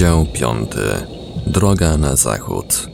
Rozdział 5. Droga na zachód.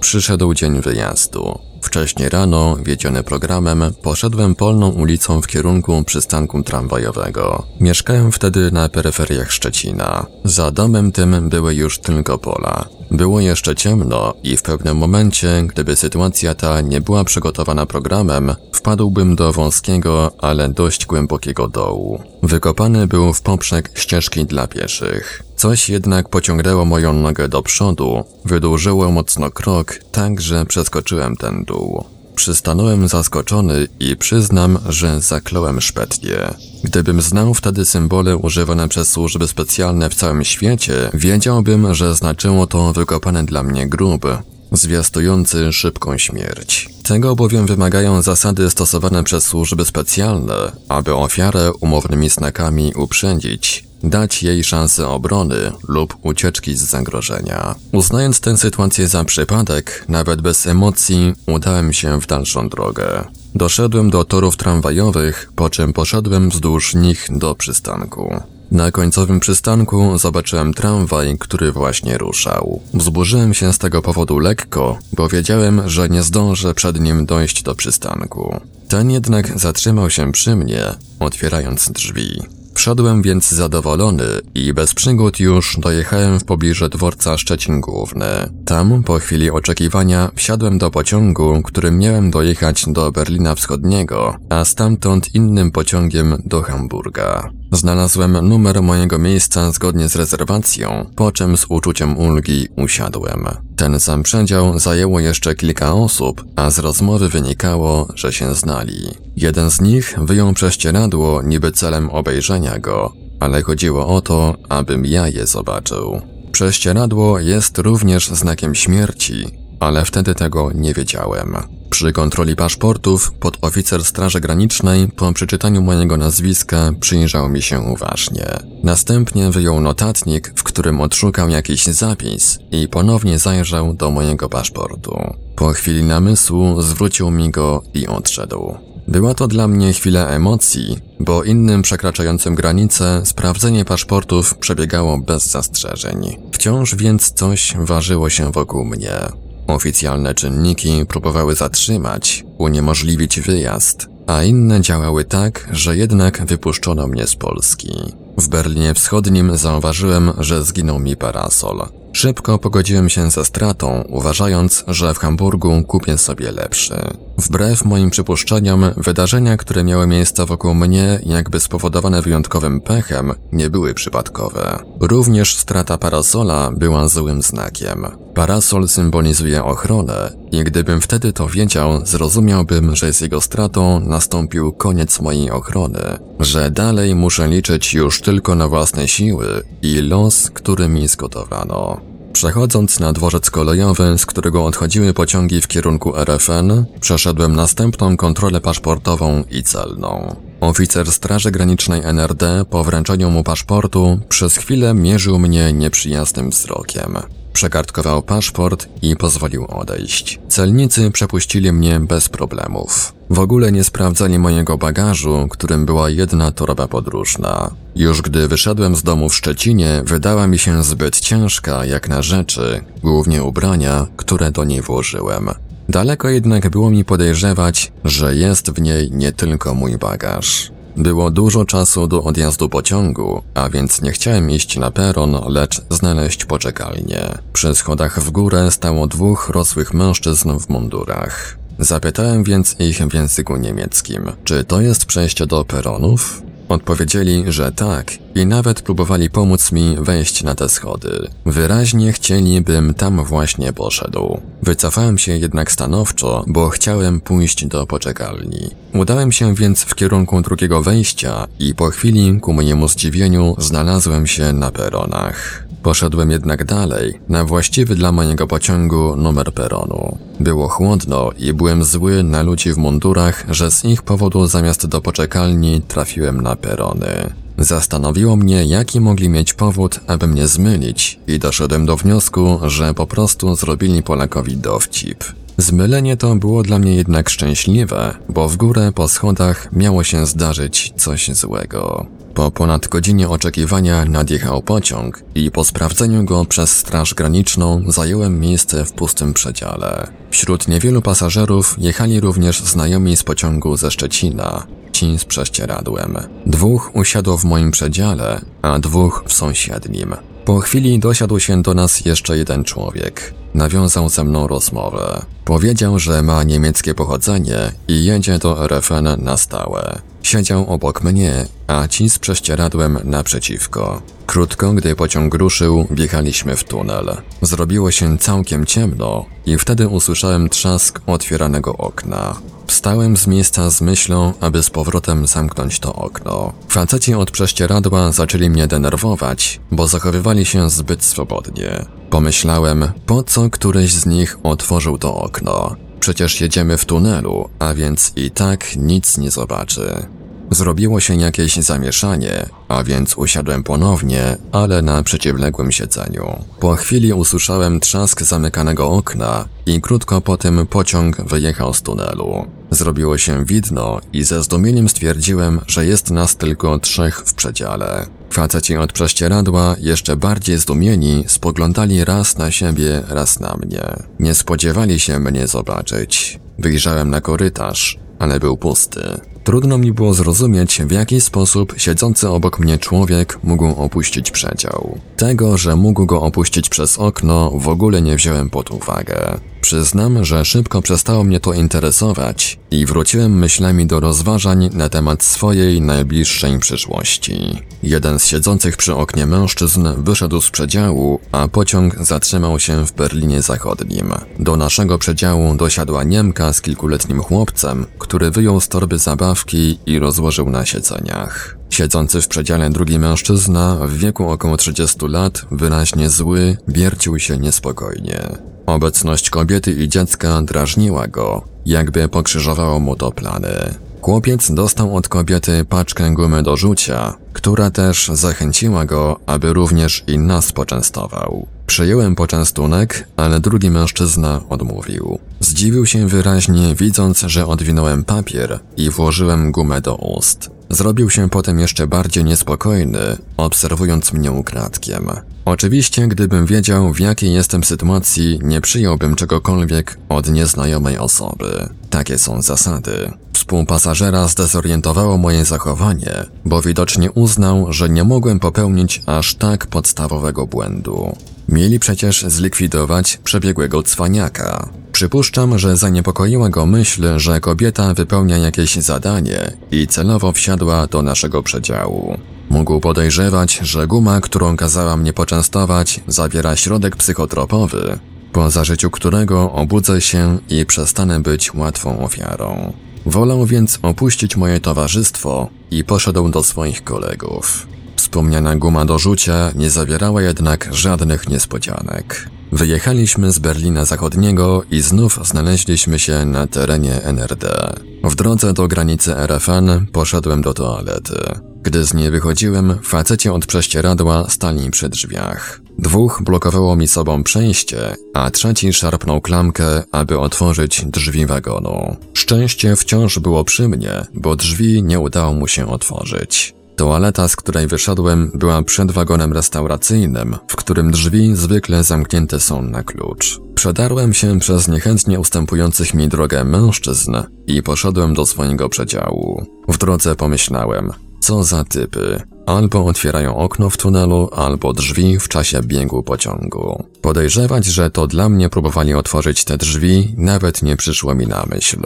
Przyszedł dzień wyjazdu. Wcześnie rano, wiedziony programem, poszedłem polną ulicą w kierunku przystanku tramwajowego. Mieszkałem wtedy na peryferiach Szczecina. Za domem tym były już tylko pola. Było jeszcze ciemno i w pewnym momencie, gdyby sytuacja ta nie była przygotowana programem, wpadłbym do wąskiego, ale dość głębokiego dołu. Wykopany był w poprzek ścieżki dla pieszych. Coś jednak pociągnęło moją nogę do przodu, wydłużyło mocno krok, tak że przeskoczyłem ten dół. Przystanąłem zaskoczony i przyznam, że zakląłem szpetnie. Gdybym znał wtedy symbole używane przez służby specjalne w całym świecie, wiedziałbym, że znaczyło to wykopany dla mnie grób, zwiastujący szybką śmierć. Tego bowiem wymagają zasady stosowane przez służby specjalne, aby ofiarę umownymi znakami uprzedzić, dać jej szansę obrony lub ucieczki z zagrożenia. Uznając tę sytuację za przypadek, nawet bez emocji, udałem się w dalszą drogę. Doszedłem do torów tramwajowych, po czym poszedłem wzdłuż nich do przystanku. Na końcowym przystanku zobaczyłem tramwaj, który właśnie ruszał. Wzburzyłem się z tego powodu lekko, bo wiedziałem, że nie zdążę przed nim dojść do przystanku. Ten jednak zatrzymał się przy mnie, otwierając drzwi. Wszedłem więc zadowolony i bez przygód już dojechałem w pobliże dworca Szczecin Główny. Tam, po chwili oczekiwania, wsiadłem do pociągu, którym miałem dojechać do Berlina Wschodniego, a stamtąd innym pociągiem do Hamburga. Znalazłem numer mojego miejsca zgodnie z rezerwacją, po czym z uczuciem ulgi usiadłem. Ten sam przedział zajęło jeszcze kilka osób, a z rozmowy wynikało, że się znali. Jeden z nich wyjął prześcieradło niby celem obejrzenia go, ale chodziło o to, abym ja je zobaczył. Prześcieradło jest również znakiem śmierci, ale wtedy tego nie wiedziałem. Przy kontroli paszportów podoficer Straży Granicznej po przeczytaniu mojego nazwiska przyjrzał mi się uważnie. Następnie wyjął notatnik, w którym odszukał jakiś zapis i ponownie zajrzał do mojego paszportu. Po chwili namysłu zwrócił mi go i odszedł. Była to dla mnie chwila emocji, bo innym przekraczającym granicę sprawdzenie paszportów przebiegało bez zastrzeżeń. Wciąż więc coś ważyło się wokół mnie. Oficjalne czynniki próbowały zatrzymać, uniemożliwić wyjazd, a inne działały tak, że jednak wypuszczono mnie z Polski. W Berlinie Wschodnim zauważyłem, że zginął mi parasol. Szybko pogodziłem się ze stratą, uważając, że w Hamburgu kupię sobie lepszy. Wbrew moim przypuszczeniom, wydarzenia, które miały miejsce wokół mnie, jakby spowodowane wyjątkowym pechem, nie były przypadkowe. Również strata parasola była złym znakiem. Parasol symbolizuje ochronę i gdybym wtedy to wiedział, zrozumiałbym, że z jego stratą nastąpił koniec mojej ochrony, że dalej muszę liczyć już tylko na własne siły i los, który mi zgotowano. Przechodząc na dworzec kolejowy, z którego odchodziły pociągi w kierunku RFN, przeszedłem następną kontrolę paszportową i celną. Oficer Straży Granicznej NRD po wręczeniu mu paszportu przez chwilę mierzył mnie nieprzyjaznym wzrokiem. Przekartkował paszport i pozwolił odejść. Celnicy przepuścili mnie bez problemów. W ogóle nie sprawdzali mojego bagażu, którym była jedna torba podróżna. Już gdy wyszedłem z domu w Szczecinie, wydała mi się zbyt ciężka jak na rzeczy, głównie ubrania, które do niej włożyłem. Daleko jednak było mi podejrzewać, że jest w niej nie tylko mój bagaż. Było dużo czasu do odjazdu pociągu, a więc nie chciałem iść na peron, lecz znaleźć poczekalnię. Przy schodach w górę stało dwóch rosłych mężczyzn w mundurach. Zapytałem więc ich w języku niemieckim, czy to jest przejście do peronów? Odpowiedzieli, że tak i nawet próbowali pomóc mi wejść na te schody. Wyraźnie chcieli, bym tam właśnie poszedł. Wycofałem się jednak stanowczo, bo chciałem pójść do poczekalni. Udałem się więc w kierunku drugiego wejścia i po chwili, ku mojemu zdziwieniu, znalazłem się na peronach. Poszedłem jednak dalej, na właściwy dla mojego pociągu numer peronu. Było chłodno i byłem zły na ludzi w mundurach, że z ich powodu zamiast do poczekalni trafiłem na perony. Zastanowiło mnie, jaki mogli mieć powód, aby mnie zmylić i doszedłem do wniosku, że po prostu zrobili Polakowi dowcip. Zmylenie to było dla mnie jednak szczęśliwe, bo w górę po schodach miało się zdarzyć coś złego. Po ponad godzinie oczekiwania nadjechał pociąg i po sprawdzeniu go przez Straż Graniczną zająłem miejsce w pustym przedziale. Wśród niewielu pasażerów jechali również znajomi z pociągu ze Szczecina, ci z prześcieradłem. Dwóch usiadło w moim przedziale, a dwóch w sąsiednim. Po chwili dosiadł się do nas jeszcze jeden człowiek. Nawiązał ze mną rozmowę. Powiedział, że ma niemieckie pochodzenie i jedzie do RFN na stałe. Siedział obok mnie, a ci z prześcieradłem naprzeciwko. Krótko, gdy pociąg ruszył, wjechaliśmy w tunel. Zrobiło się całkiem ciemno i wtedy usłyszałem trzask otwieranego okna. Wstałem z miejsca z myślą, aby z powrotem zamknąć to okno. Faceci od prześcieradła zaczęli mnie denerwować, bo zachowywali się zbyt swobodnie. Pomyślałem, po co któryś z nich otworzył to okno. Przecież jedziemy w tunelu, a więc i tak nic nie zobaczy. Zrobiło się jakieś zamieszanie, a więc usiadłem ponownie, ale na przeciwległym siedzeniu. Po chwili usłyszałem trzask zamykanego okna i krótko po tym pociąg wyjechał z tunelu. Zrobiło się widno i ze zdumieniem stwierdziłem, że jest nas tylko trzech w przedziale. Faceci od prześcieradła, jeszcze bardziej zdumieni, spoglądali raz na siebie, raz na mnie. Nie spodziewali się mnie zobaczyć. Wyjrzałem na korytarz, ale był pusty. Trudno mi było zrozumieć, w jaki sposób siedzący obok mnie człowiek mógł opuścić przedział. Tego, że mógł go opuścić przez okno, w ogóle nie wziąłem pod uwagę. Przyznam, że szybko przestało mnie to interesować i wróciłem myślami do rozważań na temat swojej najbliższej przyszłości. Jeden z siedzących przy oknie mężczyzn wyszedł z przedziału, a pociąg zatrzymał się w Berlinie Zachodnim. Do naszego przedziału dosiadła Niemka z kilkuletnim chłopcem, który wyjął z torby zabawki i rozłożył na siedzeniach. Siedzący w przedziale drugi mężczyzna, w wieku około 30 lat, wyraźnie zły, wiercił się niespokojnie. Obecność kobiety i dziecka drażniła go, jakby pokrzyżowało mu to plany. Chłopiec dostał od kobiety paczkę gumy do rzucia, która też zachęciła go, aby również i nas poczęstował. Przyjąłem poczęstunek, ale drugi mężczyzna odmówił. Zdziwił się wyraźnie, widząc, że odwinąłem papier i włożyłem gumę do ust. Zrobił się potem jeszcze bardziej niespokojny, obserwując mnie ukradkiem. Oczywiście, gdybym wiedział, w jakiej jestem sytuacji, nie przyjąłbym czegokolwiek od nieznajomej osoby. Takie są zasady. Współpasażera zdezorientowało moje zachowanie, bo widocznie uznał, że nie mogłem popełnić aż tak podstawowego błędu. Mieli przecież zlikwidować przebiegłego cwaniaka. Przypuszczam, że zaniepokoiła go myśl, że kobieta wypełnia jakieś zadanie i celowo wsiadła do naszego przedziału. Mógł podejrzewać, że guma, którą kazała mnie poczęstować, zawiera środek psychotropowy, po zażyciu którego obudzę się i przestanę być łatwą ofiarą. Wolał więc opuścić moje towarzystwo i poszedł do swoich kolegów. Wspomniana guma do rzucia nie zawierała jednak żadnych niespodzianek. Wyjechaliśmy z Berlina Zachodniego i znów znaleźliśmy się na terenie NRD. W drodze do granicy RFN poszedłem do toalety. Gdy z niej wychodziłem, facecie od prześcieradła stali przy drzwiach. Dwóch blokowało mi sobą przejście, a trzeci szarpnął klamkę, aby otworzyć drzwi wagonu. Szczęście wciąż było przy mnie, bo drzwi nie udało mu się otworzyć. Toaleta, z której wyszedłem, była przed wagonem restauracyjnym, w którym drzwi zwykle zamknięte są na klucz. Przedarłem się przez niechętnie ustępujących mi drogę mężczyzn i poszedłem do swojego przedziału. W drodze pomyślałem, Co za typy. Albo otwierają okno w tunelu, albo drzwi w czasie biegu pociągu. Podejrzewać, że to dla mnie próbowali otworzyć te drzwi, nawet nie przyszło mi na myśl.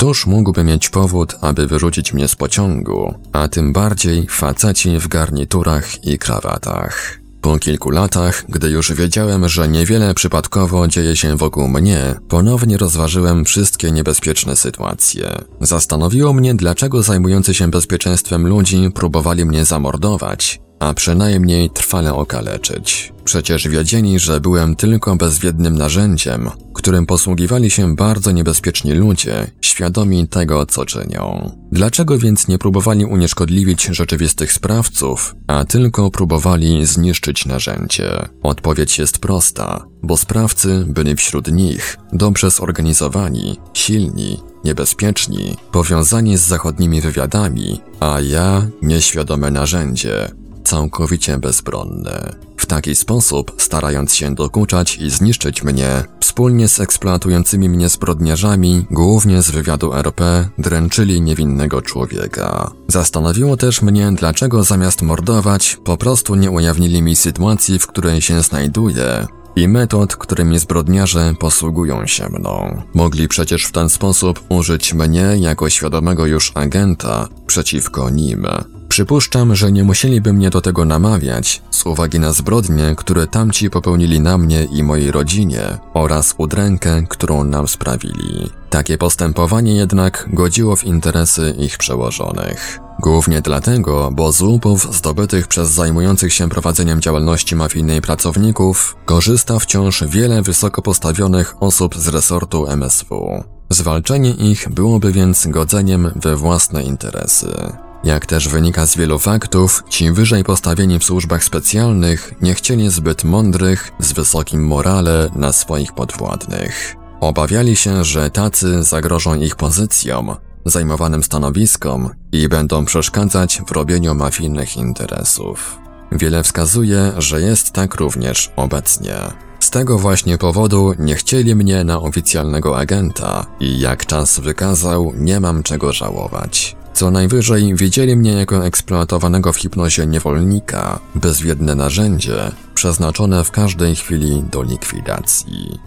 Któż mógłby mieć powód, aby wyrzucić mnie z pociągu, a tym bardziej faceci w garniturach i krawatach? Po kilku latach, gdy już wiedziałem, że niewiele przypadkowo dzieje się wokół mnie, ponownie rozważyłem wszystkie niebezpieczne sytuacje. Zastanowiło mnie, dlaczego zajmujący się bezpieczeństwem ludzi próbowali mnie zamordować, a przynajmniej trwale okaleczyć. Przecież wiedzieli, że byłem tylko bezwiednym narzędziem, którym posługiwali się bardzo niebezpieczni ludzie, świadomi tego, co czynią. Dlaczego więc nie próbowali unieszkodliwić rzeczywistych sprawców, a tylko próbowali zniszczyć narzędzie? Odpowiedź jest prosta, bo sprawcy byli wśród nich, dobrze zorganizowani, silni, niebezpieczni, powiązani z zachodnimi wywiadami, a ja nieświadome narzędzie, całkowicie bezbronne. W taki sposób, starając się dokuczać i zniszczyć mnie, wspólnie z eksploatującymi mnie zbrodniarzami, głównie z wywiadu RP, dręczyli niewinnego człowieka. Zastanowiło też mnie, dlaczego zamiast mordować, po prostu nie ujawnili mi sytuacji, w której się znajduję, i metod, którymi zbrodniarze posługują się mną. Mogli przecież w ten sposób użyć mnie jako świadomego już agenta przeciwko nim. Przypuszczam, że nie musieliby mnie do tego namawiać, z uwagi na zbrodnie, które tamci popełnili na mnie i mojej rodzinie oraz udrękę, którą nam sprawili. Takie postępowanie jednak godziło w interesy ich przełożonych. Głównie dlatego, bo z łupów zdobytych przez zajmujących się prowadzeniem działalności mafijnej pracowników korzysta wciąż wiele wysoko postawionych osób z resortu MSW. Zwalczenie ich byłoby więc godzeniem we własne interesy. Jak też wynika z wielu faktów, ci wyżej postawieni w służbach specjalnych nie chcieli zbyt mądrych, z wysokim morale na swoich podwładnych. Obawiali się, że tacy zagrożą ich pozycjom, zajmowanym stanowiskom i będą przeszkadzać w robieniu mafijnych interesów. Wiele wskazuje, że jest tak również obecnie. Z tego właśnie powodu nie chcieli mnie na oficjalnego agenta i jak czas wykazał, nie mam czego żałować. Co najwyżej widzieli mnie jako eksploatowanego w hipnozie niewolnika, bezwiedne narzędzie, przeznaczone w każdej chwili do likwidacji.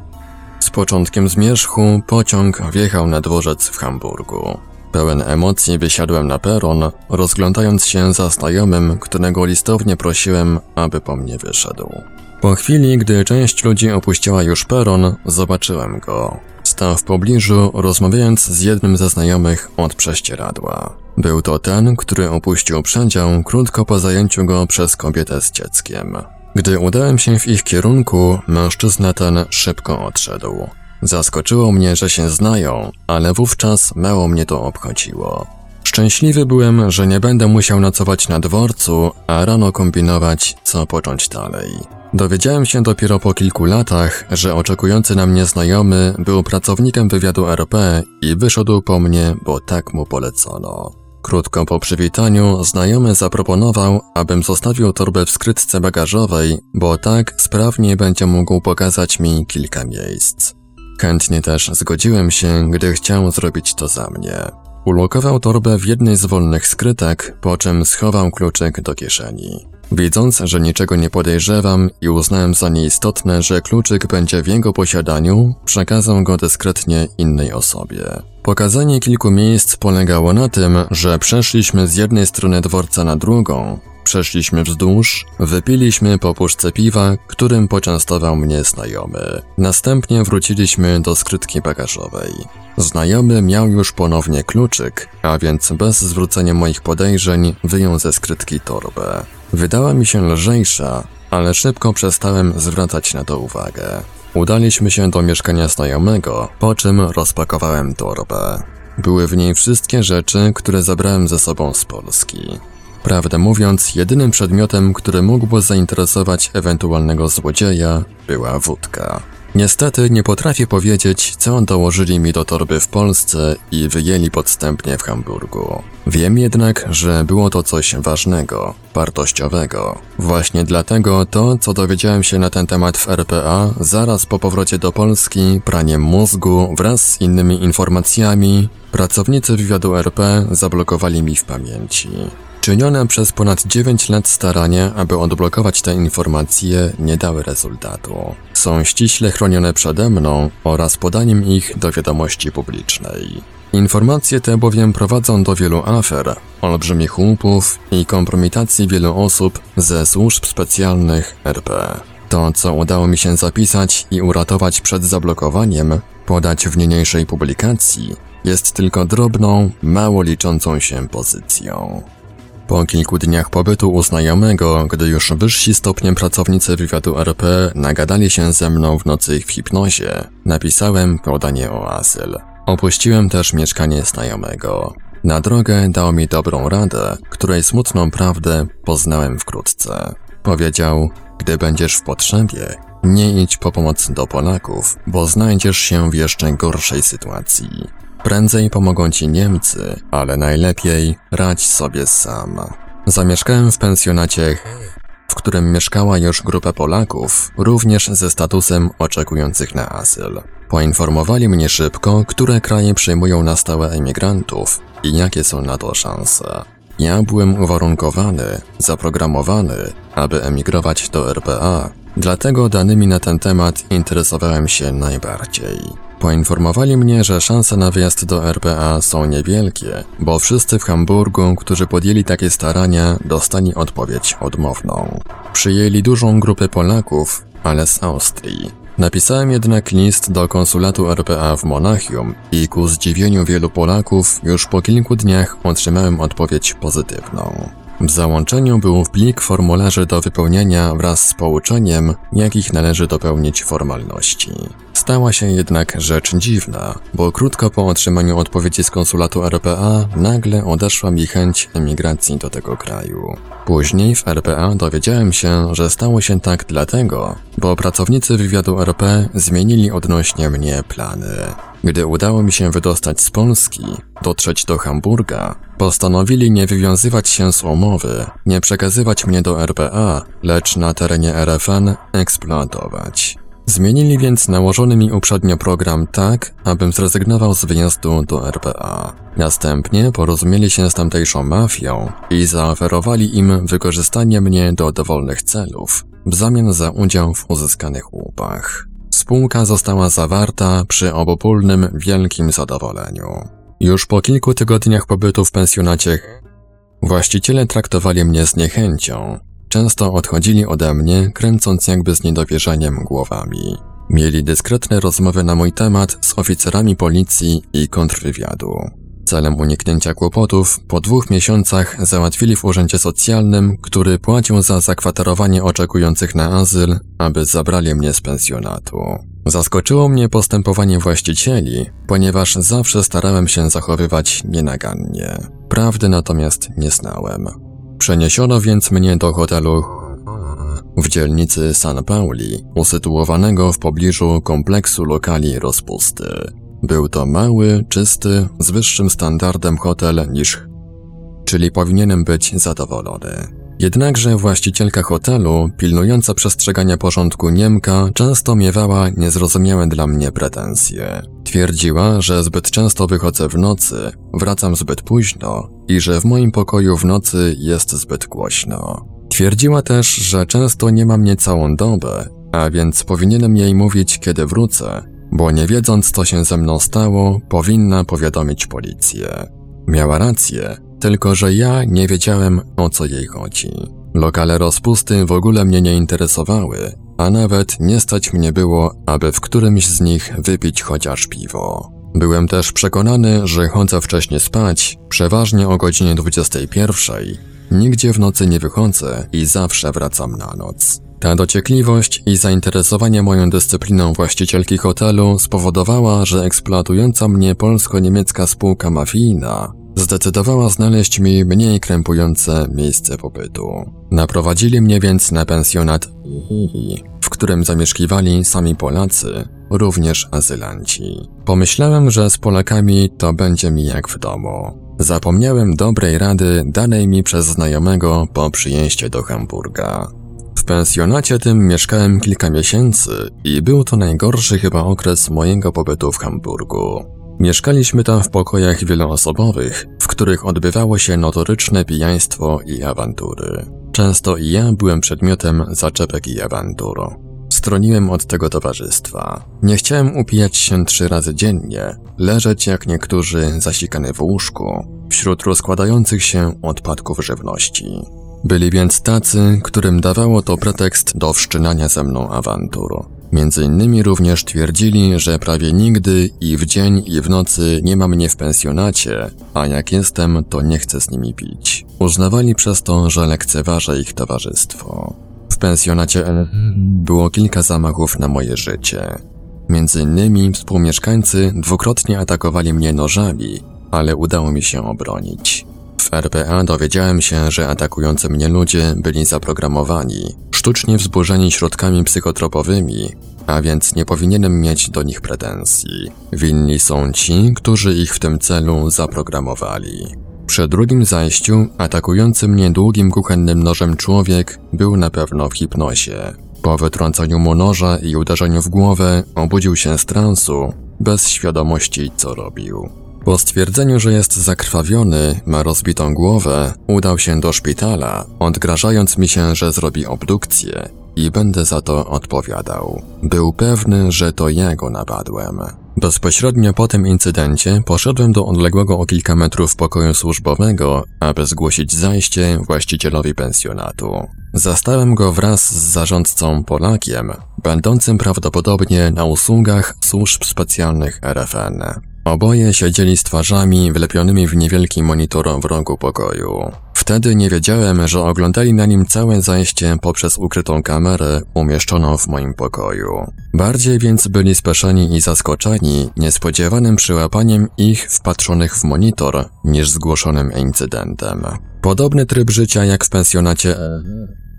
Z początkiem zmierzchu pociąg wjechał na dworzec w Hamburgu. Pełen emocji wysiadłem na peron, rozglądając się za znajomym, którego listownie prosiłem, aby po mnie wyszedł. Po chwili, gdy część ludzi opuściła już peron, zobaczyłem go. Stał w pobliżu, rozmawiając z jednym ze znajomych od prześcieradła. Był to ten, który opuścił przedział krótko po zajęciu go przez kobietę z dzieckiem. Gdy udałem się w ich kierunku, mężczyzna ten szybko odszedł. Zaskoczyło mnie, że się znają, ale wówczas mało mnie to obchodziło. Szczęśliwy byłem, że nie będę musiał nocować na dworcu, a rano kombinować, co począć dalej. Dowiedziałem się dopiero po kilku latach, że oczekujący na mnie znajomy był pracownikiem wywiadu RP i wyszedł po mnie, bo tak mu polecono. Krótko po przywitaniu znajomy zaproponował, abym zostawił torbę w skrytce bagażowej, bo tak sprawnie będzie mógł pokazać mi kilka miejsc. Chętnie też zgodziłem się, gdy chciał zrobić to za mnie. Ulokował torbę w jednej z wolnych skrytek, po czym schował kluczyk do kieszeni. Widząc, że niczego nie podejrzewam i uznałem za nieistotne, że kluczyk będzie w jego posiadaniu, przekazał go dyskretnie innej osobie. Pokazanie kilku miejsc polegało na tym, że przeszliśmy z jednej strony dworca na drugą, Przeszliśmy wzdłuż, wypiliśmy po puszce piwa, którym poczęstował mnie znajomy. Następnie wróciliśmy do skrytki bagażowej. Znajomy miał już ponownie kluczyk, a więc bez zwrócenia moich podejrzeń wyjął ze skrytki torbę. Wydała mi się lżejsza, ale szybko przestałem zwracać na to uwagę. Udaliśmy się do mieszkania znajomego, po czym rozpakowałem torbę. Były w niej wszystkie rzeczy, które zabrałem ze sobą z Polski. Prawdę mówiąc, jedynym przedmiotem, który mógłby zainteresować ewentualnego złodzieja, była wódka. Niestety nie potrafię powiedzieć, co dołożyli mi do torby w Polsce i wyjęli podstępnie w Hamburgu. Wiem jednak, że było to coś ważnego, wartościowego. Właśnie dlatego to, co dowiedziałem się na ten temat w RPA, zaraz po powrocie do Polski, praniem mózgu wraz z innymi informacjami, pracownicy wywiadu RP zablokowali mi w pamięci. Czynione przez ponad 9 lat starania, aby odblokować te informacje, nie dały rezultatu. Są ściśle chronione przede mną oraz podaniem ich do wiadomości publicznej. Informacje te bowiem prowadzą do wielu afer, olbrzymich łupów i kompromitacji wielu osób ze służb specjalnych RP. To, co udało mi się zapisać i uratować przed zablokowaniem, podać w niniejszej publikacji, jest tylko drobną, mało liczącą się pozycją. Po kilku dniach pobytu u znajomego, gdy już wyżsi stopniem pracownicy wywiadu RP nagadali się ze mną w nocy w hipnozie, napisałem podanie o asyl. Opuściłem też mieszkanie znajomego. Na drogę dał mi dobrą radę, której smutną prawdę poznałem wkrótce. Powiedział, gdy będziesz w potrzebie, nie idź po pomoc do Polaków, bo znajdziesz się w jeszcze gorszej sytuacji. Prędzej pomogą ci Niemcy, ale najlepiej radź sobie sam. Zamieszkałem w pensjonacie, w którym mieszkała już grupa Polaków, również ze statusem oczekujących na azyl. Poinformowali mnie szybko, które kraje przyjmują na stałe emigrantów i jakie są na to szanse. Ja byłem uwarunkowany, zaprogramowany, aby emigrować do RPA, dlatego danymi na ten temat interesowałem się najbardziej. Poinformowali mnie, że szanse na wyjazd do RPA są niewielkie, bo wszyscy w Hamburgu, którzy podjęli takie starania, dostali odpowiedź odmowną. Przyjęli dużą grupę Polaków, ale z Austrii. Napisałem jednak list do konsulatu RPA w Monachium i ku zdziwieniu wielu Polaków już po kilku dniach otrzymałem odpowiedź pozytywną. W załączeniu był plik formularzy do wypełnienia wraz z pouczeniem, jakich należy dopełnić formalności. Stała się jednak rzecz dziwna, bo krótko po otrzymaniu odpowiedzi z konsulatu RPA nagle odeszła mi chęć emigracji do tego kraju. Później w RPA dowiedziałem się, że stało się tak dlatego, bo pracownicy wywiadu RP zmienili odnośnie mnie plany. Gdy udało mi się wydostać z Polski, dotrzeć do Hamburga, postanowili nie wywiązywać się z umowy, nie przekazywać mnie do RPA, lecz na terenie RFN eksploatować. Zmienili więc nałożony mi uprzednio program tak, abym zrezygnował z wyjazdu do RPA. Następnie porozumieli się z tamtejszą mafią i zaoferowali im wykorzystanie mnie do dowolnych celów, w zamian za udział w uzyskanych łupach. Spółka została zawarta przy obopólnym wielkim zadowoleniu. Już po kilku tygodniach pobytu w pensjonacie właściciele traktowali mnie z niechęcią. Często odchodzili ode mnie, kręcąc jakby z niedowierzaniem głowami. Mieli dyskretne rozmowy na mój temat z oficerami policji i kontrwywiadu. Celem uniknięcia kłopotów, po dwóch miesiącach załatwili w urzędzie socjalnym, który płacił za zakwaterowanie oczekujących na azyl, aby zabrali mnie z pensjonatu. Zaskoczyło mnie postępowanie właścicieli, ponieważ zawsze starałem się zachowywać nienagannie. Prawdy natomiast nie znałem. Przeniesiono więc mnie do hotelu w dzielnicy San Pauli, usytuowanego w pobliżu kompleksu lokali rozpusty. Był to mały, czysty, z wyższym standardem hotel niż, czyli powinienem być zadowolony. Jednakże właścicielka hotelu, pilnująca przestrzegania porządku Niemka, często miewała niezrozumiałe dla mnie pretensje. Twierdziła, że zbyt często wychodzę w nocy, wracam zbyt późno i że w moim pokoju w nocy jest zbyt głośno. Twierdziła też, że często nie ma mnie całą dobę, a więc powinienem jej mówić, kiedy wrócę, bo nie wiedząc, co się ze mną stało, powinna powiadomić policję. Miała rację, tylko że ja nie wiedziałem, o co jej chodzi. Lokale rozpusty w ogóle mnie nie interesowały, a nawet nie stać mnie było, aby w którymś z nich wypić chociaż piwo. Byłem też przekonany, że chodzę wcześnie spać, przeważnie o godzinie 21. Nigdzie w nocy nie wychodzę i zawsze wracam na noc. Ta dociekliwość i zainteresowanie moją dyscypliną właścicielki hotelu spowodowała, że eksploatująca mnie polsko-niemiecka spółka mafijna zdecydowała znaleźć mi mniej krępujące miejsce pobytu. Naprowadzili mnie więc na pensjonat w którym zamieszkiwali sami Polacy, również azylanci. Pomyślałem, że z Polakami to będzie mi jak w domu. Zapomniałem dobrej rady danej mi przez znajomego po przyjeździe do Hamburga. W pensjonacie tym mieszkałem kilka miesięcy i był to najgorszy chyba okres mojego pobytu w Hamburgu. Mieszkaliśmy tam w pokojach wieloosobowych, w których odbywało się notoryczne pijaństwo i awantury. Często i ja byłem przedmiotem zaczepek i awantur. Stroniłem od tego towarzystwa. Nie chciałem upijać się trzy razy dziennie, leżeć jak niektórzy zasikany w łóżku, wśród rozkładających się odpadków żywności. Byli więc tacy, którym dawało to pretekst do wszczynania ze mną awantur. Między innymi również twierdzili, że prawie nigdy i w dzień i w nocy nie ma mnie w pensjonacie, a jak jestem, to nie chcę z nimi pić. Uznawali przez to, że lekceważę ich towarzystwo. W pensjonacie było kilka zamachów na moje życie. Między innymi współmieszkańcy dwukrotnie atakowali mnie nożami, ale udało mi się obronić. W RPA dowiedziałem się, że atakujący mnie ludzie byli zaprogramowani, sztucznie wzburzeni środkami psychotropowymi, a więc nie powinienem mieć do nich pretensji. Winni są ci, którzy ich w tym celu zaprogramowali. Przy drugim zajściu atakujący mnie długim kuchennym nożem człowiek był na pewno w hipnozie. Po wytrąceniu mu noża i uderzeniu w głowę obudził się z transu, bez świadomości co robił. Po stwierdzeniu, że jest zakrwawiony, ma rozbitą głowę, udał się do szpitala, odgrażając mi się, że zrobi obdukcję i będę za to odpowiadał. Był pewny, że to ja go napadłem. Bezpośrednio po tym incydencie poszedłem do odległego o kilka metrów pokoju służbowego, aby zgłosić zajście właścicielowi pensjonatu. Zastałem go wraz z zarządcą Polakiem, będącym prawdopodobnie na usługach służb specjalnych RFN. Oboje siedzieli z twarzami wlepionymi w niewielki monitor w rogu pokoju. Wtedy nie wiedziałem, że oglądali na nim całe zajście poprzez ukrytą kamerę umieszczoną w moim pokoju. Bardziej więc byli speszeni i zaskoczeni niespodziewanym przyłapaniem ich wpatrzonych w monitor niż zgłoszonym incydentem. Podobny tryb życia jak w pensjonacie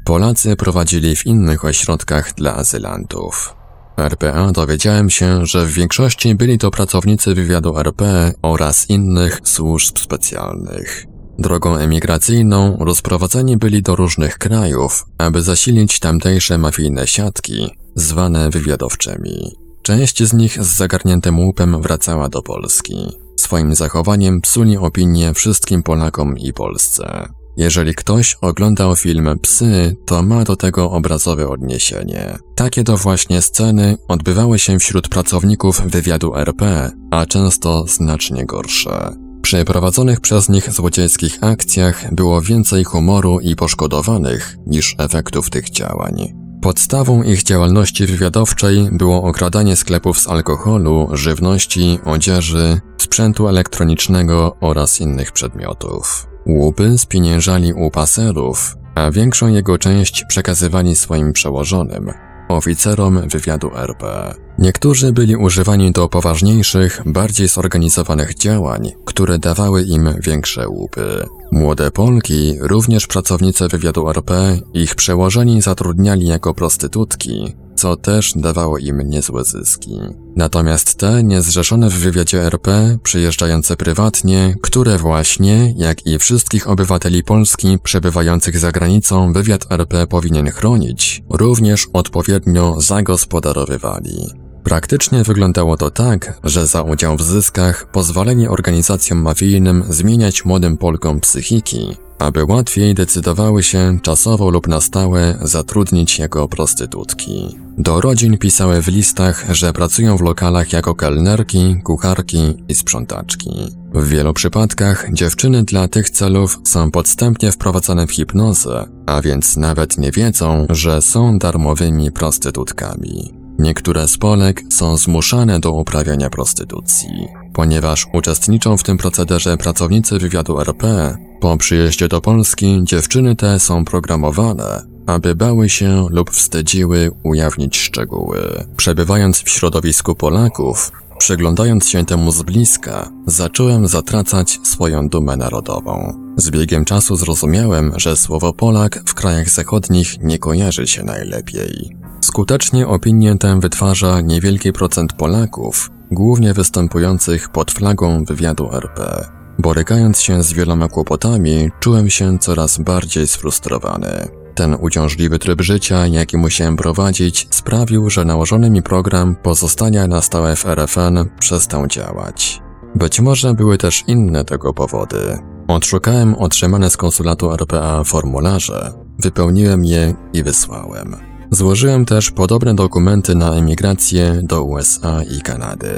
Polacy prowadzili w innych ośrodkach dla azylantów. RPA dowiedziałem się, że w większości byli to pracownicy wywiadu RP oraz innych służb specjalnych. Drogą emigracyjną rozprowadzeni byli do różnych krajów, aby zasilić tamtejsze mafijne siatki, zwane wywiadowczymi. Część z nich z zagarniętym łupem wracała do Polski. Swoim zachowaniem psuli opinię wszystkim Polakom i Polsce. Jeżeli ktoś oglądał film Psy, to ma do tego obrazowe odniesienie. Takie to właśnie sceny odbywały się wśród pracowników wywiadu RP, a często znacznie gorsze. Przy prowadzonych przez nich złodziejskich akcjach było więcej humoru i poszkodowanych niż efektów tych działań. Podstawą ich działalności wywiadowczej było okradanie sklepów z alkoholu, żywności, odzieży, sprzętu elektronicznego oraz innych przedmiotów. Łupy spieniężali u paserów, a większą jego część przekazywali swoim przełożonym, oficerom wywiadu RP. Niektórzy byli używani do poważniejszych, bardziej zorganizowanych działań, które dawały im większe łupy. Młode Polki, również pracownice wywiadu RP, ich przełożeni zatrudniali jako prostytutki, co też dawało im niezłe zyski. Natomiast te niezrzeszone w wywiadzie RP, przyjeżdżające prywatnie, które właśnie, jak i wszystkich obywateli Polski przebywających za granicą, wywiad RP powinien chronić, również odpowiednio zagospodarowywali. Praktycznie wyglądało to tak, że za udział w zyskach pozwalenie organizacjom mafijnym zmieniać młodym Polkom psychiki, aby łatwiej decydowały się czasowo lub na stałe zatrudnić jako prostytutki. Do rodzin pisały w listach, że pracują w lokalach jako kelnerki, kucharki i sprzątaczki. W wielu przypadkach dziewczyny dla tych celów są podstępnie wprowadzane w hipnozę, a więc nawet nie wiedzą, że są darmowymi prostytutkami. Niektóre z Polek są zmuszane do uprawiania prostytucji. Ponieważ uczestniczą w tym procederze pracownicy wywiadu RP, po przyjeździe do Polski dziewczyny te są programowane, aby bały się lub wstydziły ujawnić szczegóły. Przebywając w środowisku Polaków, Przyglądając się temu z bliska, zacząłem zatracać swoją dumę narodową. Z biegiem czasu zrozumiałem, że słowo Polak w krajach zachodnich nie kojarzy się najlepiej. Skutecznie opinię tę wytwarza niewielki procent Polaków, głównie występujących pod flagą wywiadu RP. Borykając się z wieloma kłopotami, czułem się coraz bardziej sfrustrowany. Ten uciążliwy tryb życia, jaki musiałem prowadzić, sprawił, że nałożony mi program pozostania na stałe w RFN przestał działać. Być może były też inne tego powody. Odszukałem otrzymane z konsulatu RPA formularze, wypełniłem je i wysłałem. Złożyłem też podobne dokumenty na emigrację do USA i Kanady.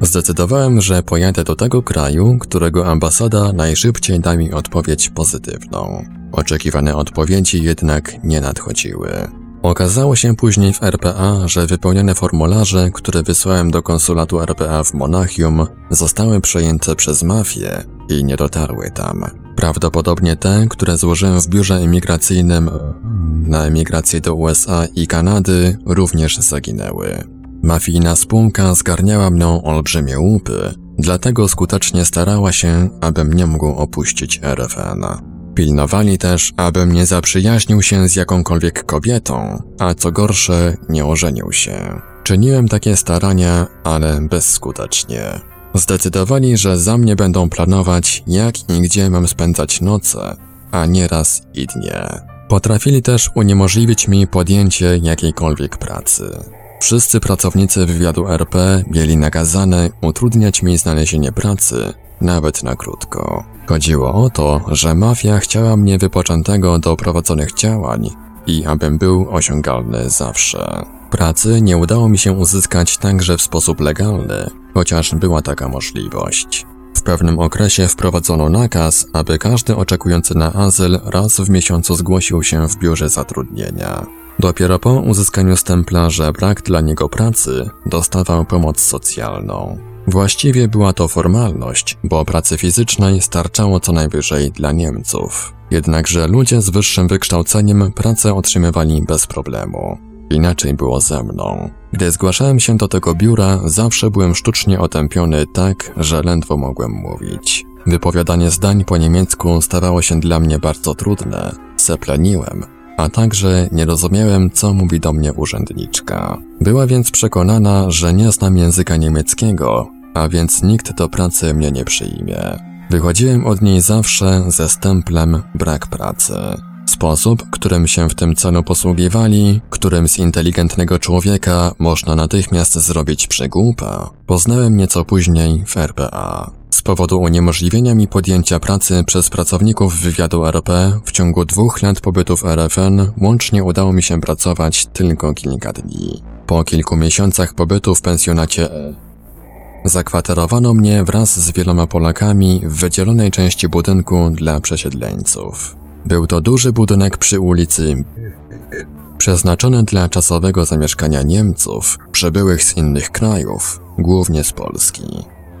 Zdecydowałem, że pojadę do tego kraju, którego ambasada najszybciej da mi odpowiedź pozytywną. Oczekiwane odpowiedzi jednak nie nadchodziły. Okazało się później w RPA, że wypełnione formularze, które wysłałem do konsulatu RPA w Monachium, zostały przejęte przez mafię i nie dotarły tam. Prawdopodobnie te, które złożyłem w biurze emigracyjnym na emigrację do USA i Kanady, również zaginęły. Mafijna spółka zgarniała mną olbrzymie łupy, dlatego skutecznie starała się, abym nie mógł opuścić RFN. Pilnowali też, abym nie zaprzyjaźnił się z jakąkolwiek kobietą, a co gorsze, nie ożenił się. Czyniłem takie starania, ale bezskutecznie. Zdecydowali, że za mnie będą planować, jak i gdzie mam spędzać noce, a nieraz i dnie. Potrafili też uniemożliwić mi podjęcie jakiejkolwiek pracy. Wszyscy pracownicy wywiadu RP mieli nakazane utrudniać mi znalezienie pracy, nawet na krótko. Chodziło o to, że mafia chciała mnie wypoczętego do prowadzonych działań i abym był osiągalny zawsze. Pracy nie udało mi się uzyskać także w sposób legalny, chociaż była taka możliwość. W pewnym okresie wprowadzono nakaz, aby każdy oczekujący na azyl raz w miesiącu zgłosił się w biurze zatrudnienia. Dopiero po uzyskaniu stempla, że brak dla niego pracy, dostawał pomoc socjalną. Właściwie była to formalność, bo pracy fizycznej starczało co najwyżej dla Niemców. Jednakże ludzie z wyższym wykształceniem pracę otrzymywali bez problemu. Inaczej było ze mną. Gdy zgłaszałem się do tego biura, zawsze byłem sztucznie otępiony tak, że ledwo mogłem mówić. Wypowiadanie zdań po niemiecku stawało się dla mnie bardzo trudne. Sepleniłem, a także nie rozumiałem, co mówi do mnie urzędniczka. Była więc przekonana, że nie znam języka niemieckiego, a więc nikt do pracy mnie nie przyjmie. Wychodziłem od niej zawsze ze stemplem brak pracy. Sposób, którym się w tym celu posługiwali, którym z inteligentnego człowieka można natychmiast zrobić przegłupa, poznałem nieco później w RPA. Z powodu uniemożliwienia mi podjęcia pracy przez pracowników wywiadu RP w ciągu dwóch lat pobytu w RFN łącznie udało mi się pracować tylko kilka dni. Po kilku miesiącach pobytu w pensjonacie zakwaterowano mnie wraz z wieloma Polakami w wydzielonej części budynku dla przesiedleńców. Był to duży budynek przy ulicy przeznaczony dla czasowego zamieszkania Niemców przybyłych z innych krajów, głównie z Polski.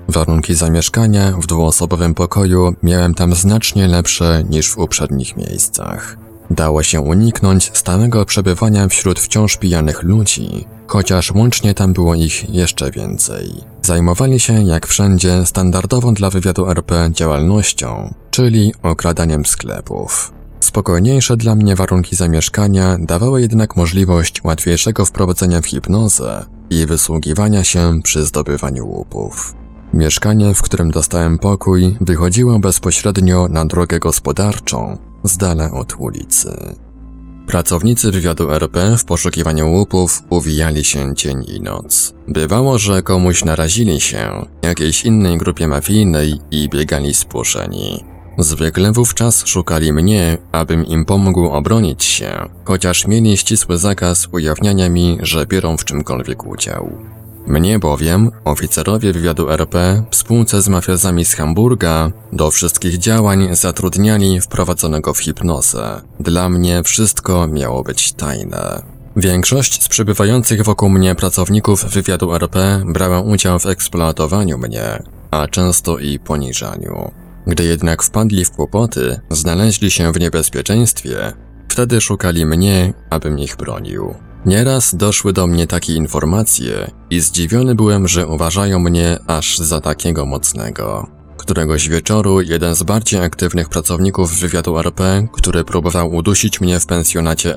Warunki zamieszkania w dwuosobowym pokoju miałem tam znacznie lepsze niż w uprzednich miejscach. Dało się uniknąć stałego przebywania wśród wciąż pijanych ludzi, chociaż łącznie tam było ich jeszcze więcej. Zajmowali się, jak wszędzie, standardową dla wywiadu RP działalnością, czyli okradaniem sklepów. Spokojniejsze dla mnie warunki zamieszkania dawały jednak możliwość łatwiejszego wprowadzenia w hipnozę i wysługiwania się przy zdobywaniu łupów. Mieszkanie, w którym dostałem pokój, wychodziło bezpośrednio na drogę gospodarczą, z dala od ulicy. Pracownicy wywiadu RP w poszukiwaniu łupów uwijali się dzień i noc. Bywało, że komuś narazili się, jakiejś innej grupie mafijnej i biegali spuszeni. Zwykle wówczas szukali mnie, abym im pomógł obronić się, chociaż mieli ścisły zakaz ujawniania mi, że biorą w czymkolwiek udział. Mnie bowiem, oficerowie wywiadu RP, w spółce z mafiozami z Hamburga, do wszystkich działań zatrudniali wprowadzonego w hipnozę. Dla mnie wszystko miało być tajne. Większość z przybywających wokół mnie pracowników wywiadu RP brała udział w eksploatowaniu mnie, a często i poniżaniu. Gdy jednak wpadli w kłopoty, znaleźli się w niebezpieczeństwie, wtedy szukali mnie, abym ich bronił. Nieraz doszły do mnie takie informacje i zdziwiony byłem, że uważają mnie aż za takiego mocnego. Któregoś wieczoru jeden z bardziej aktywnych pracowników wywiadu RP, który próbował udusić mnie w pensjonacie,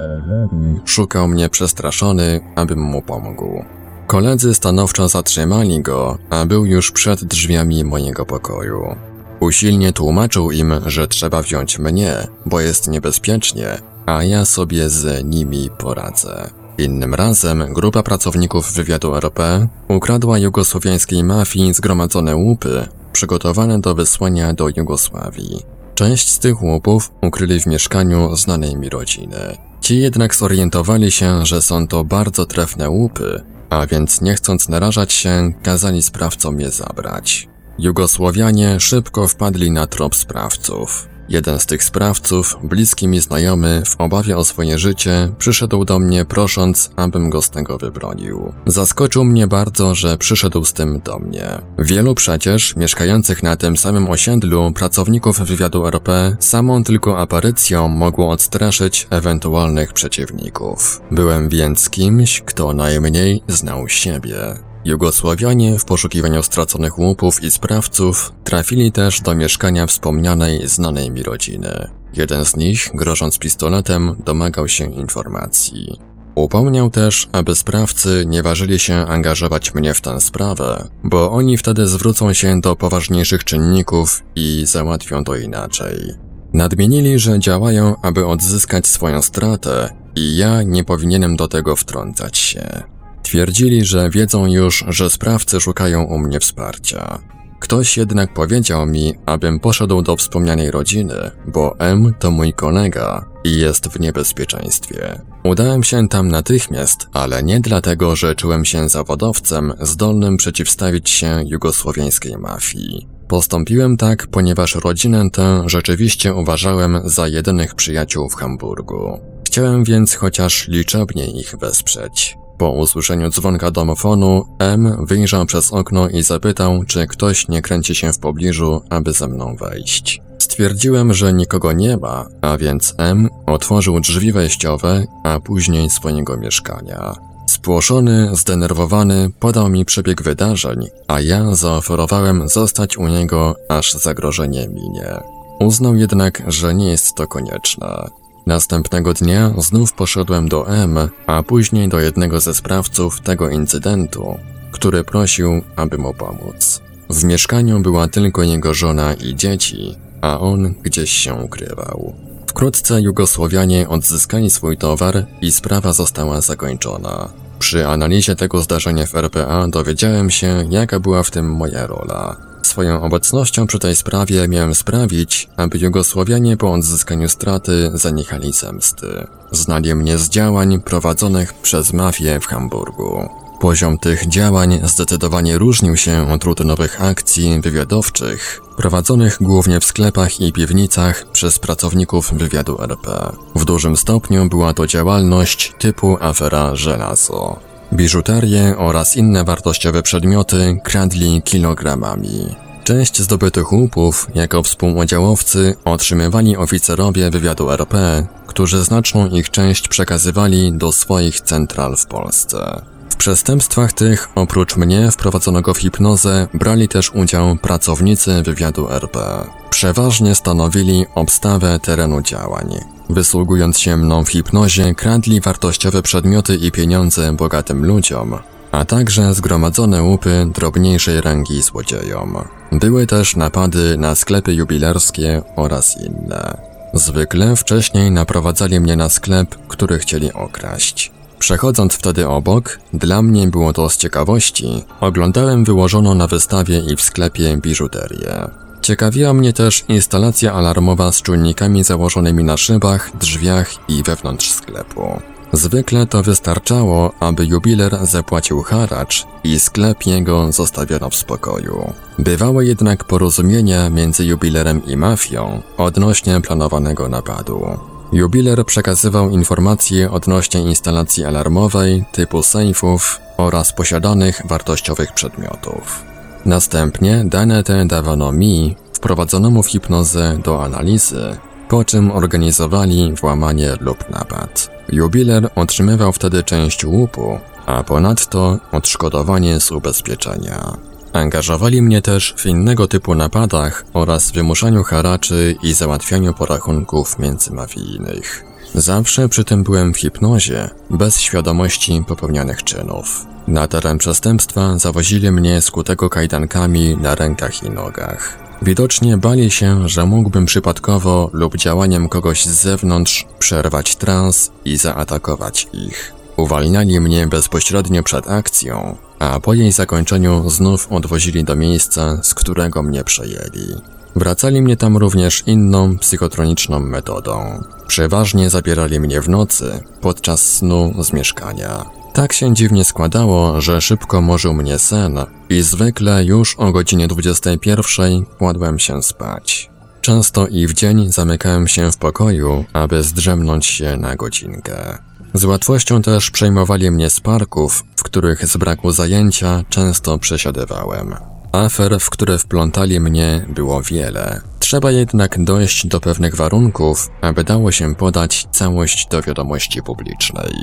szukał mnie przestraszony, abym mu pomógł. Koledzy stanowczo zatrzymali go, a był już przed drzwiami mojego pokoju. Usilnie tłumaczył im, że trzeba wziąć mnie, bo jest niebezpiecznie, a ja sobie z nimi poradzę. Innym razem grupa pracowników wywiadu RP ukradła jugosłowiańskiej mafii zgromadzone łupy, przygotowane do wysłania do Jugosławii. Część z tych łupów ukryli w mieszkaniu znanej mi rodziny. Ci jednak zorientowali się, że są to bardzo trefne łupy, a więc nie chcąc narażać się, kazali sprawcom je zabrać. Jugosłowianie szybko wpadli na trop sprawców. Jeden z tych sprawców, bliski mi znajomy, w obawie o swoje życie, przyszedł do mnie prosząc, abym go z tego wybronił. Zaskoczył mnie bardzo, że przyszedł z tym do mnie. Wielu przecież, mieszkających na tym samym osiedlu, pracowników wywiadu RP, samą tylko aparycją mogło odstraszyć ewentualnych przeciwników. Byłem więc kimś, kto najmniej znał siebie. Jugosławianie w poszukiwaniu straconych łupów i sprawców trafili też do mieszkania wspomnianej znanej mi rodziny. Jeden z nich, grożąc pistoletem, domagał się informacji. Upomniał też, aby sprawcy nie ważyli się angażować mnie w tę sprawę, bo oni wtedy zwrócą się do poważniejszych czynników i załatwią to inaczej. Nadmienili, że działają, aby odzyskać swoją stratę i ja nie powinienem do tego wtrącać się. Twierdzili, że wiedzą już, że sprawcy szukają u mnie wsparcia. Ktoś jednak powiedział mi, abym poszedł do wspomnianej rodziny, bo M to mój kolega i jest w niebezpieczeństwie. Udałem się tam natychmiast, ale nie dlatego, że czułem się zawodowcem zdolnym przeciwstawić się jugosłowiańskiej mafii. Postąpiłem tak, ponieważ rodzinę tę rzeczywiście uważałem za jedynych przyjaciół w Hamburgu. Chciałem więc chociaż liczebnie ich wesprzeć. Po usłyszeniu dzwonka domofonu, M wyjrzał przez okno i zapytał, czy ktoś nie kręci się w pobliżu, aby ze mną wejść. Stwierdziłem, że nikogo nie ma, a więc M otworzył drzwi wejściowe, a później swojego mieszkania. Spłoszony, zdenerwowany, podał mi przebieg wydarzeń, a ja zaoferowałem zostać u niego, aż zagrożenie minie. Uznał jednak, że nie jest to konieczne. Następnego dnia znów poszedłem do M, a później do jednego ze sprawców tego incydentu, który prosił, aby mu pomóc. W mieszkaniu była tylko jego żona i dzieci, a on gdzieś się ukrywał. Wkrótce Jugosłowianie odzyskali swój towar i sprawa została zakończona. Przy analizie tego zdarzenia w RPA dowiedziałem się, jaka była w tym moja rola. Swoją obecnością przy tej sprawie miałem sprawić, aby Jugosłowianie po odzyskaniu straty zaniechali zemsty. Znali mnie z działań prowadzonych przez mafię w Hamburgu. Poziom tych działań zdecydowanie różnił się od rutynowych akcji wywiadowczych, prowadzonych głównie w sklepach i piwnicach przez pracowników wywiadu RP. W dużym stopniu była to działalność typu afera żelazo. Biżuterię oraz inne wartościowe przedmioty kradli kilogramami. Część zdobytych łupów jako współudziałowcy otrzymywali oficerowie wywiadu RP, którzy znaczną ich część przekazywali do swoich central w Polsce. W przestępstwach tych, oprócz mnie wprowadzonego w hipnozę, brali też udział pracownicy wywiadu RP. Przeważnie stanowili obstawę terenu działań. Wysługując się mną w hipnozie, kradli wartościowe przedmioty i pieniądze bogatym ludziom, a także zgromadzone łupy drobniejszej rangi złodziejom. Były też napady na sklepy jubilerskie oraz inne. Zwykle wcześniej naprowadzali mnie na sklep, który chcieli okraść. Przechodząc wtedy obok, dla mnie było to z ciekawości, oglądałem wyłożoną na wystawie i w sklepie biżuterię. Ciekawiła mnie też instalacja alarmowa z czujnikami założonymi na szybach, drzwiach i wewnątrz sklepu. Zwykle to wystarczało, aby jubiler zapłacił haracz i sklep jego zostawiono w spokoju. Bywały jednak porozumienia między jubilerem i mafią odnośnie planowanego napadu. Jubiler przekazywał informacje odnośnie instalacji alarmowej, typu sejfów oraz posiadanych wartościowych przedmiotów. Następnie dane te dawano mi, wprowadzonemu w hipnozę do analizy, po czym organizowali włamanie lub napad. Jubiler otrzymywał wtedy część łupu, a ponadto odszkodowanie z ubezpieczenia. Angażowali mnie też w innego typu napadach oraz wymuszaniu haraczy i załatwianiu porachunków międzymafijnych. Zawsze przy tym byłem w hipnozie, bez świadomości popełnianych czynów. Na teren przestępstwa zawozili mnie skutego kajdankami na rękach i nogach. Widocznie bali się, że mógłbym przypadkowo lub działaniem kogoś z zewnątrz przerwać trans i zaatakować ich. Uwalniali mnie bezpośrednio przed akcją, a po jej zakończeniu znów odwozili do miejsca, z którego mnie przejęli. Wracali mnie tam również inną, psychotroniczną metodą. Przeważnie zabierali mnie w nocy, podczas snu z mieszkania. Tak się dziwnie składało, że szybko morzył mnie sen i zwykle już o godzinie 21 kładłem się spać. Często i w dzień zamykałem się w pokoju, aby zdrzemnąć się na godzinkę. Z łatwością też przejmowali mnie z parków, których z braku zajęcia często przesiadywałem. Afer, w które wplątali mnie, było wiele. Trzeba jednak dojść do pewnych warunków, aby dało się podać całość do wiadomości publicznej.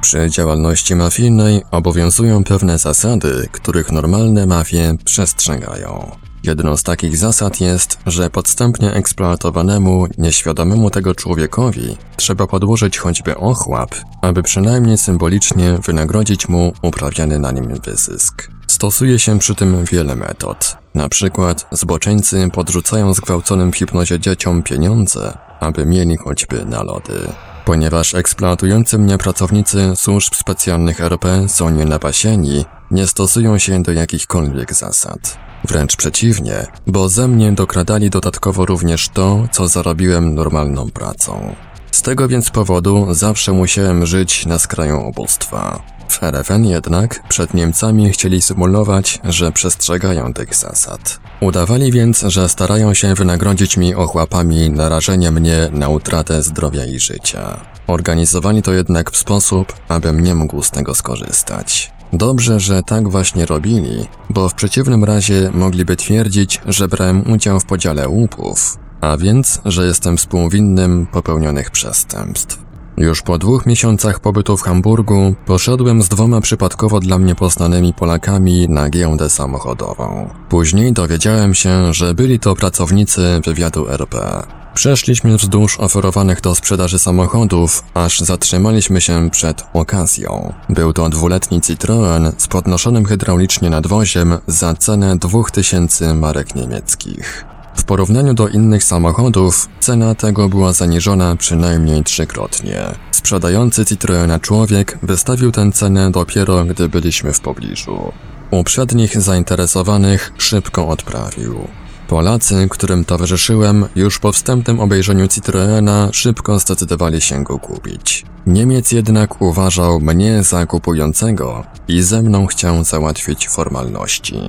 Przy działalności mafijnej obowiązują pewne zasady, których normalne mafie przestrzegają. Jedną z takich zasad jest, że podstępnie eksploatowanemu, nieświadomemu tego człowiekowi trzeba podłożyć choćby ochłap, aby przynajmniej symbolicznie wynagrodzić mu uprawiany na nim wyzysk. Stosuje się przy tym wiele metod. Na przykład zboczeńcy podrzucają zgwałconym w hipnozie dzieciom pieniądze, aby mieli choćby na lody. Ponieważ eksploatujący mnie pracownicy służb specjalnych RP są nienapasieni, nie stosują się do jakichkolwiek zasad. Wręcz przeciwnie, bo ze mnie dokradali dodatkowo również to, co zarobiłem normalną pracą. Z tego więc powodu zawsze musiałem żyć na skraju ubóstwa. W RFN jednak przed Niemcami chcieli symulować, że przestrzegają tych zasad. Udawali więc, że starają się wynagrodzić mi ochłapami narażenie mnie na utratę zdrowia i życia. Organizowali to jednak w sposób, abym nie mógł z tego skorzystać. Dobrze, że tak właśnie robili, bo w przeciwnym razie mogliby twierdzić, że brałem udział w podziale łupów, a więc, że jestem współwinnym popełnionych przestępstw. Już po dwóch miesiącach pobytu w Hamburgu poszedłem z dwoma przypadkowo dla mnie poznanymi Polakami na giełdę samochodową. Później dowiedziałem się, że byli to pracownicy wywiadu RP. Przeszliśmy wzdłuż oferowanych do sprzedaży samochodów, aż zatrzymaliśmy się przed okazją. Był to dwuletni Citroen z podnoszonym hydraulicznie nadwoziem za cenę 2000 marek niemieckich. W porównaniu do innych samochodów, cena tego była zaniżona przynajmniej trzykrotnie. Sprzedający Citroena człowiek wystawił tę cenę dopiero gdy byliśmy w pobliżu. Uprzednich zainteresowanych szybko odprawił. Polacy, którym towarzyszyłem, już po wstępnym obejrzeniu Citroena szybko zdecydowali się go kupić. Niemiec jednak uważał mnie za kupującego i ze mną chciał załatwić formalności.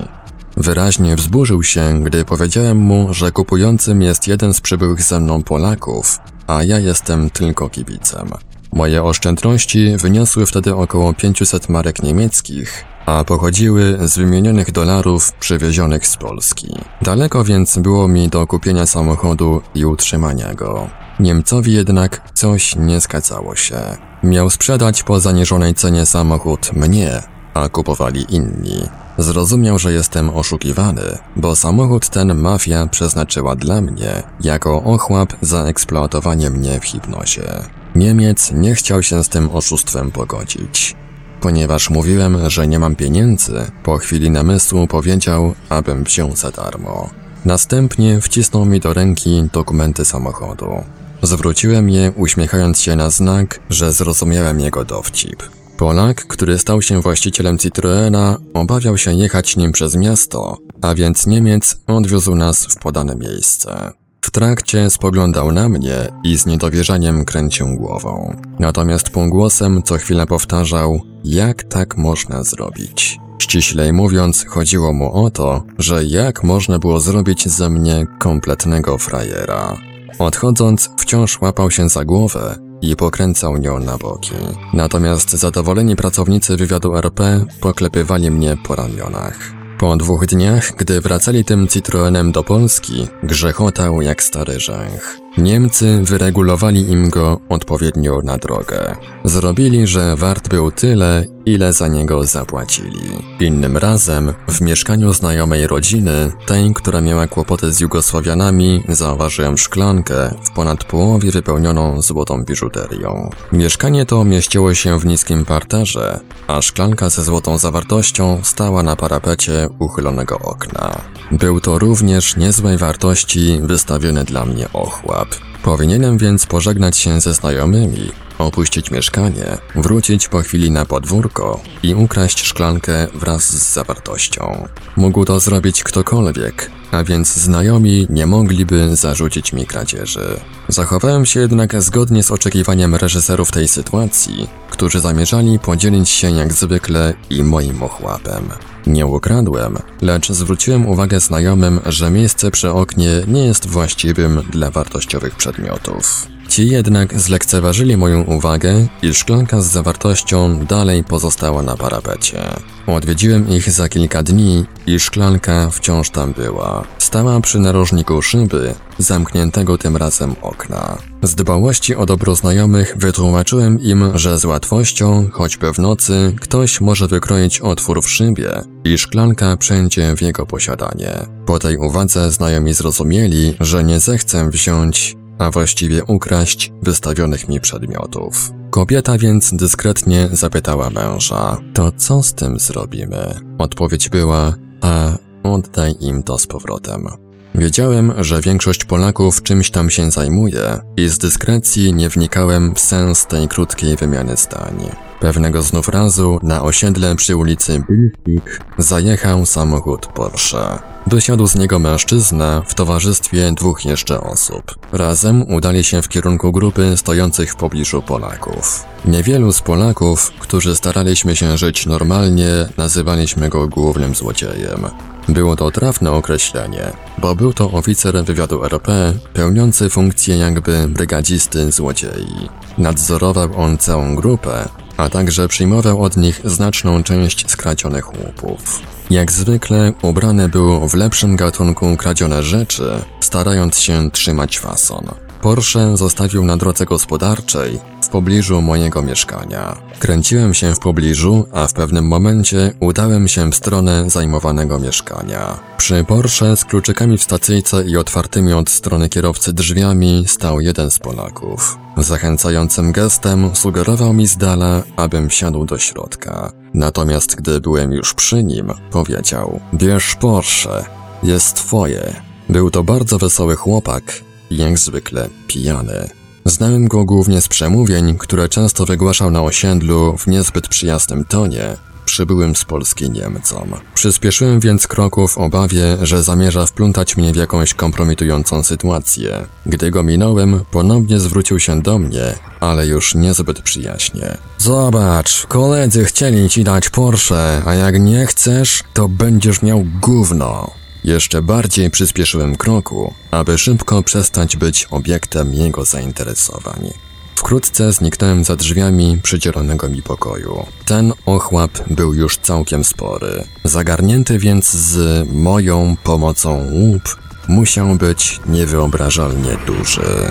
Wyraźnie wzburzył się, gdy powiedziałem mu, że kupującym jest jeden z przybyłych ze mną Polaków, a ja jestem tylko kibicem. Moje oszczędności wyniosły wtedy około 500 marek niemieckich, a pochodziły z wymienionych dolarów przywiezionych z Polski. Daleko więc było mi do kupienia samochodu i utrzymania go. Niemcowi jednak coś nie zgadzało się. Miał sprzedać po zaniżonej cenie samochód mnie, a kupowali inni. Zrozumiał, że jestem oszukiwany, bo samochód ten mafia przeznaczyła dla mnie jako ochłap za eksploatowanie mnie w hipnozie. Niemiec nie chciał się z tym oszustwem pogodzić. Ponieważ mówiłem, że nie mam pieniędzy, po chwili namysłu powiedział, abym wziął za darmo. Następnie wcisnął mi do ręki dokumenty samochodu. Zwróciłem je, uśmiechając się na znak, że zrozumiałem jego dowcip. Polak, który stał się właścicielem Citroena, obawiał się jechać nim przez miasto, a więc Niemiec odwiózł nas w podane miejsce. W trakcie spoglądał na mnie i z niedowierzaniem kręcił głową. Natomiast półgłosem co chwilę powtarzał, jak tak można zrobić. Ściślej mówiąc, chodziło mu o to, że jak można było zrobić ze mnie kompletnego frajera. Odchodząc, wciąż łapał się za głowę i pokręcał nią na boki. Natomiast zadowoleni pracownicy wywiadu RP poklepywali mnie po ramionach. Po dwóch dniach, gdy wracali tym Citroenem do Polski, grzechotał jak stary rzęch. Niemcy wyregulowali im go odpowiednio na drogę. Zrobili, że wart był tyle, ile za niego zapłacili. Innym razem, w mieszkaniu znajomej rodziny, tej, która miała kłopoty z Jugosławianami, zauważyłem szklankę w ponad połowie wypełnioną złotą biżuterią. Mieszkanie to mieściło się w niskim parterze, a szklanka ze złotą zawartością stała na parapecie uchylonego okna. Był to również niezłej wartości wystawiony dla mnie ochłap. Powinienem więc pożegnać się ze znajomymi, opuścić mieszkanie, wrócić po chwili na podwórko i ukraść szklankę wraz z zawartością. Mógł to zrobić ktokolwiek, a więc znajomi nie mogliby zarzucić mi kradzieży. Zachowałem się jednak zgodnie z oczekiwaniem reżyserów tej sytuacji, którzy zamierzali podzielić się jak zwykle i moim ochłapem. Nie ukradłem, lecz zwróciłem uwagę znajomym, że miejsce przy oknie nie jest właściwym dla wartościowych przedmiotów. Ci jednak zlekceważyli moją uwagę i szklanka z zawartością dalej pozostała na parapecie. Odwiedziłem ich za kilka dni i szklanka wciąż tam była. Stała przy narożniku szyby, zamkniętego tym razem okna. Z dbałości o dobro znajomych wytłumaczyłem im, że z łatwością, choćby w nocy, ktoś może wykroić otwór w szybie i szklanka przejdzie w jego posiadanie. Po tej uwadze znajomi zrozumieli, że nie zechcę wziąć a właściwie ukraść wystawionych mi przedmiotów. Kobieta więc dyskretnie zapytała męża, to co z tym zrobimy? Odpowiedź była, a oddaj im to z powrotem. Wiedziałem, że większość Polaków czymś tam się zajmuje i z dyskrecji nie wnikałem w sens tej krótkiej wymiany zdań. Pewnego znów razu na osiedle przy ulicy Bilfik zajechał samochód Porsche. Wysiadł z niego mężczyzna w towarzystwie dwóch jeszcze osób. Razem udali się w kierunku grupy stojących w pobliżu Polaków. Niewielu z Polaków, którzy staraliśmy się żyć normalnie, nazywaliśmy go głównym złodziejem. Było to trafne określenie, bo był to oficer wywiadu RP, pełniący funkcję jakby brygadzisty złodziei. Nadzorował on całą grupę, a także przyjmował od nich znaczną część skradzionych łupów. Jak zwykle ubrany był w lepszym gatunku kradzione rzeczy, starając się trzymać fason. Porsche zostawił na drodze gospodarczej pobliżu mojego mieszkania. Kręciłem się w pobliżu, a w pewnym momencie udałem się w stronę zajmowanego mieszkania. Przy Porsche z kluczykami w stacyjce i otwartymi od strony kierowcy drzwiami stał jeden z Polaków. Zachęcającym gestem sugerował mi z dala, abym wsiadł do środka. Natomiast gdy byłem już przy nim, powiedział: Bierz Porsche, jest twoje. Był to bardzo wesoły chłopak, jak zwykle pijany. Znałem go głównie z przemówień, które często wygłaszał na osiedlu w niezbyt przyjaznym tonie, przybyłym z Polski Niemcom. Przyspieszyłem więc kroku w obawie, że zamierza wplątać mnie w jakąś kompromitującą sytuację. Gdy go minąłem, ponownie zwrócił się do mnie, ale już niezbyt przyjaźnie. Zobacz, koledzy chcieli ci dać Porsche, a jak nie chcesz, to będziesz miał gówno. Jeszcze bardziej przyspieszyłem kroku, aby szybko przestać być obiektem jego zainteresowań. Wkrótce zniknąłem za drzwiami przydzielonego mi pokoju. Ten ochłap był już całkiem spory. Zagarnięty więc z moją pomocą łup, musiał być niewyobrażalnie duży.